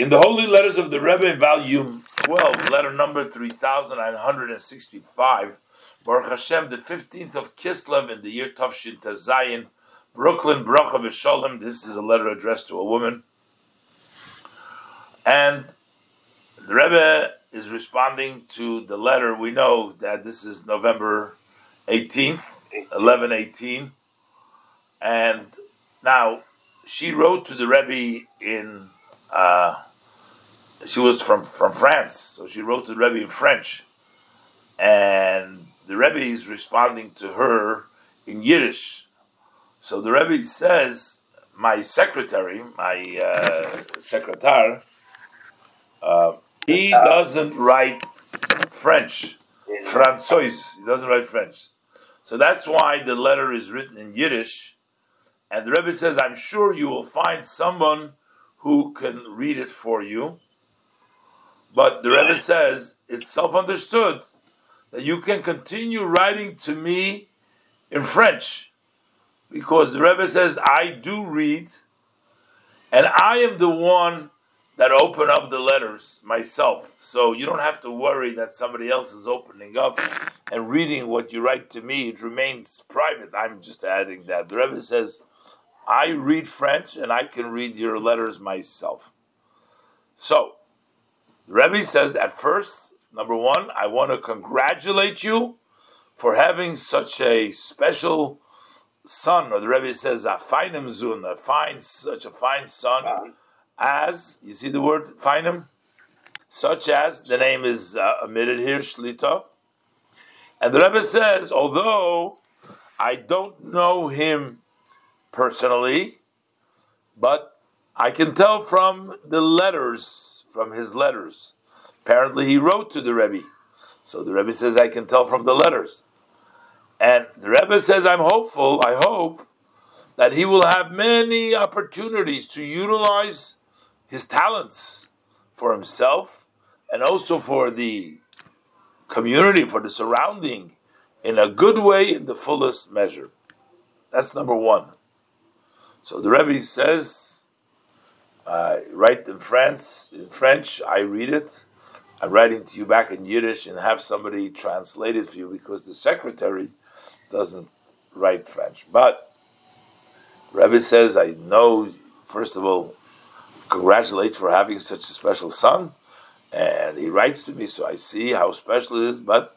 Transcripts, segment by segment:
In the Holy Letters of the Rebbe, volume 12, letter number 3965, Baruch Hashem, the 15th of Kislev in the year Tafshin Tazayin, Brooklyn, Bracha V'Sholem. This is a letter addressed to a woman. And the Rebbe is responding to the letter. We know that this is November 18th, 1118. And now, she wrote to the Rebbe in uh, she was from, from France, so she wrote to the Rebbe in French, and the Rebbe is responding to her in Yiddish. So the Rebbe says, "My secretary, my uh, uh, he doesn't write French, Francois. He doesn't write French, so that's why the letter is written in Yiddish." And the Rebbe says, "I'm sure you will find someone." who can read it for you. But the Rebbe says it's self understood that you can continue writing to me in French because the Rebbe says I do read and I am the one that open up the letters myself. So you don't have to worry that somebody else is opening up and reading what you write to me. It remains private. I'm just adding that. The Rebbe says I read French and I can read your letters myself. So, Rebbe says at first, number one, I want to congratulate you for having such a special son, or the Rebbe says a feinem zun, a fine, such a fine son, as you see the word feinem, such as the name is uh, omitted here, Shlita, and the Rebbe says, although I don't know him personally, but I can tell from the letters, from his letters. Apparently, he wrote to the Rebbe. So the Rebbe says, I can tell from the letters. And the Rebbe says, I'm hopeful, I hope, that he will have many opportunities to utilize his talents for himself and also for the community, for the surrounding, in a good way, in the fullest measure. That's number one. So the Rebbe says, I write in France, in French, I read it. I'm writing to you back in Yiddish and have somebody translate it for you because the secretary doesn't write French. But Rebbe says, I know, first of all, congratulate for having such a special son. And he writes to me, so I see how special it is. But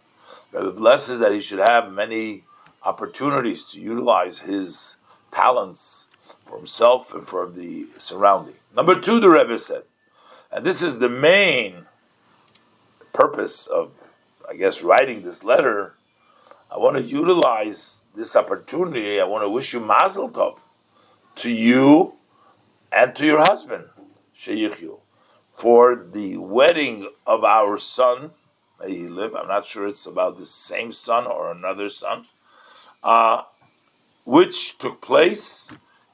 Rebbe blesses that he should have many opportunities to utilize his talents for himself and for the surrounding. Number two, the Rebbe said, and this is the main purpose of, I guess, writing this letter. I want to utilize this opportunity. I want to wish you Mazel Tov to you and to your husband, Sheyichyu, for the wedding of our son. May he live. I'm not sure it's about the same son or another son, uh, which took place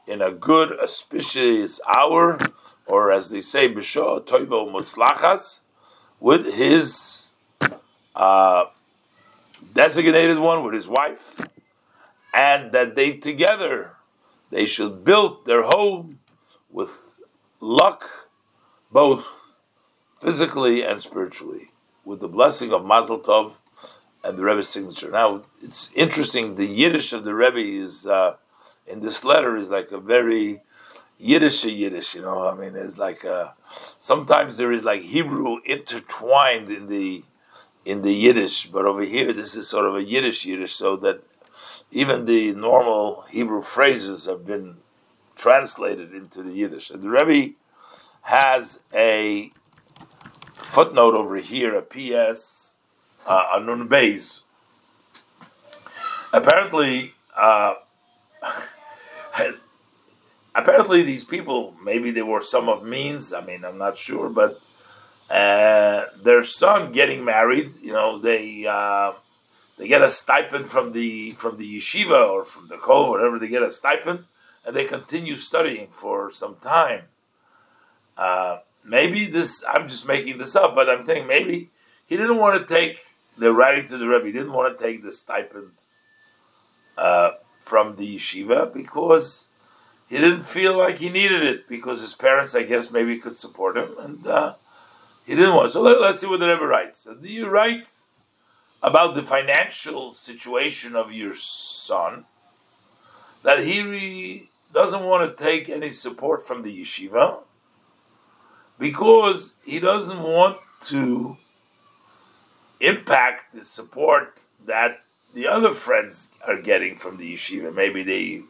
in a good auspicious hour, or as they say, b'sho toivo mutzlachas, with his uh, designated one, with his wife, and that they together they should build their home with luck, both physically and spiritually, with the blessing of Mazel Tov and the Rebbe's signature. Now, it's interesting. The Yiddish of the Rebbe is. Uh, in this letter is like a very Yiddish Yiddish, you know. I mean, it's like a, sometimes there is like Hebrew intertwined in the in the Yiddish, but over here this is sort of a Yiddish Yiddish, so that even the normal Hebrew phrases have been translated into the Yiddish. And the Rebbe has a footnote over here, a P.S. Uh, a Nun Beis. Apparently. Uh, apparently these people, maybe they were some of means. I mean, I'm not sure, but uh, their son getting married, you know, they uh, they get a stipend from the from the yeshiva or from the kol, whatever. They get a stipend, and they continue studying for some time. Uh, maybe this, I'm just making this up, but I'm thinking maybe he didn't want to take. They're writing to the Rebbe. He didn't want to take the stipend uh, from the yeshiva because he didn't feel like he needed it because his parents, I guess, maybe could support him, and uh, he didn't want. So let, us see what the Rebbe writes. Do you write about the financial situation of your son that he re- doesn't want to take any support from the yeshiva because he doesn't want to impact the support that the other friends are getting from the yeshiva. Maybe they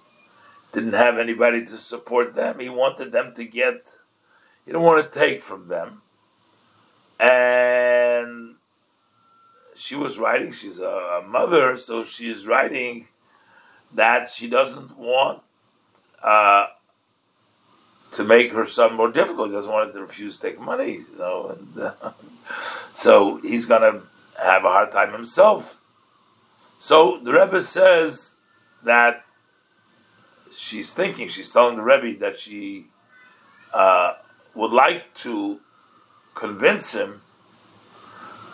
didn't have anybody to support them. He wanted them to get, he didn't want to take from them. And she was writing, she's a, mother, so she is writing that she doesn't want uh, to make her son more difficult. He doesn't want to refuse to take money, you know. And uh, so he's going to have a hard time himself. So the Rebbe says that she's thinking, she's telling the Rebbe that she uh, would like to convince him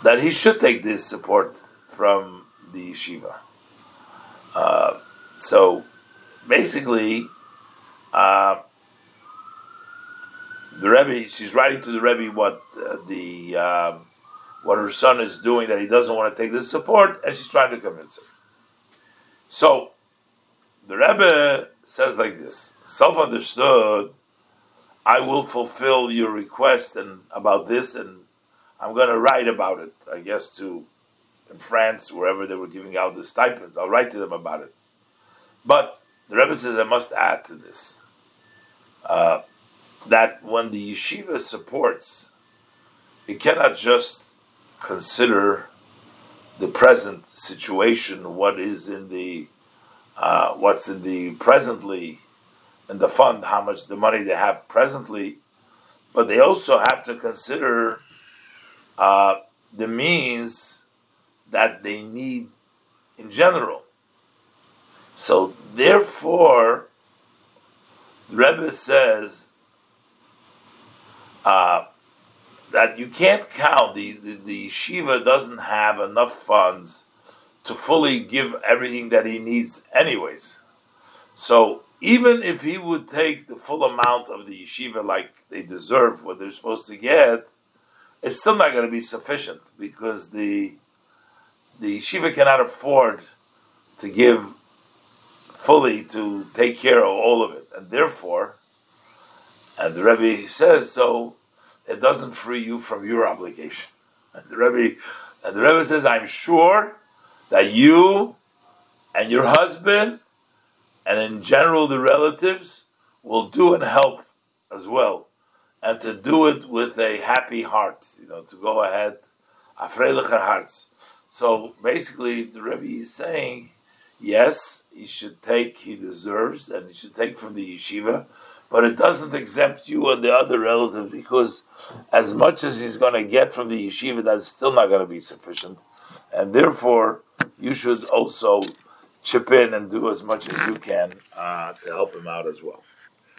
that he should take this support from the yeshiva. Uh, so basically, uh, the Rebbe, she's writing to the Rebbe what uh, the um, what her son is doing that he doesn't want to take this support, and she's trying to convince him. So the Rebbe says like this: self-understood. I will fulfill your request and about this, and I'm going to write about it. I guess to in France, wherever they were giving out the stipends, I'll write to them about it. But the Rebbe says I must add to this uh, that when the yeshiva supports, it cannot just consider the present situation, what is in the uh, what's in the presently in the fund, how much the money they have presently, but they also have to consider uh, the means that they need in general. So therefore, the Rebbe says uh, that you can't count the, the the yeshiva doesn't have enough funds to fully give everything that he needs, anyways. So even if he would take the full amount of the yeshiva like they deserve, what they're supposed to get, it's still not going to be sufficient because the the yeshiva cannot afford to give fully to take care of all of it, and therefore, and the Rebbe says so, it doesn't free you from your obligation. And the Rebbe, and the Rebbe says, I'm sure that you and your husband, and in general the relatives, will do and help as well, and to do it with a happy heart. You know, to go ahead, afreilicher hearts. So basically, the Rebbe is saying, yes, he should take, he deserves, and he should take from the yeshiva, but it doesn't exempt you and the other relatives because as much as he's going to get from the yeshiva, that's still not going to be sufficient, and therefore you should also chip in and do as much as you can uh, to help him out as well.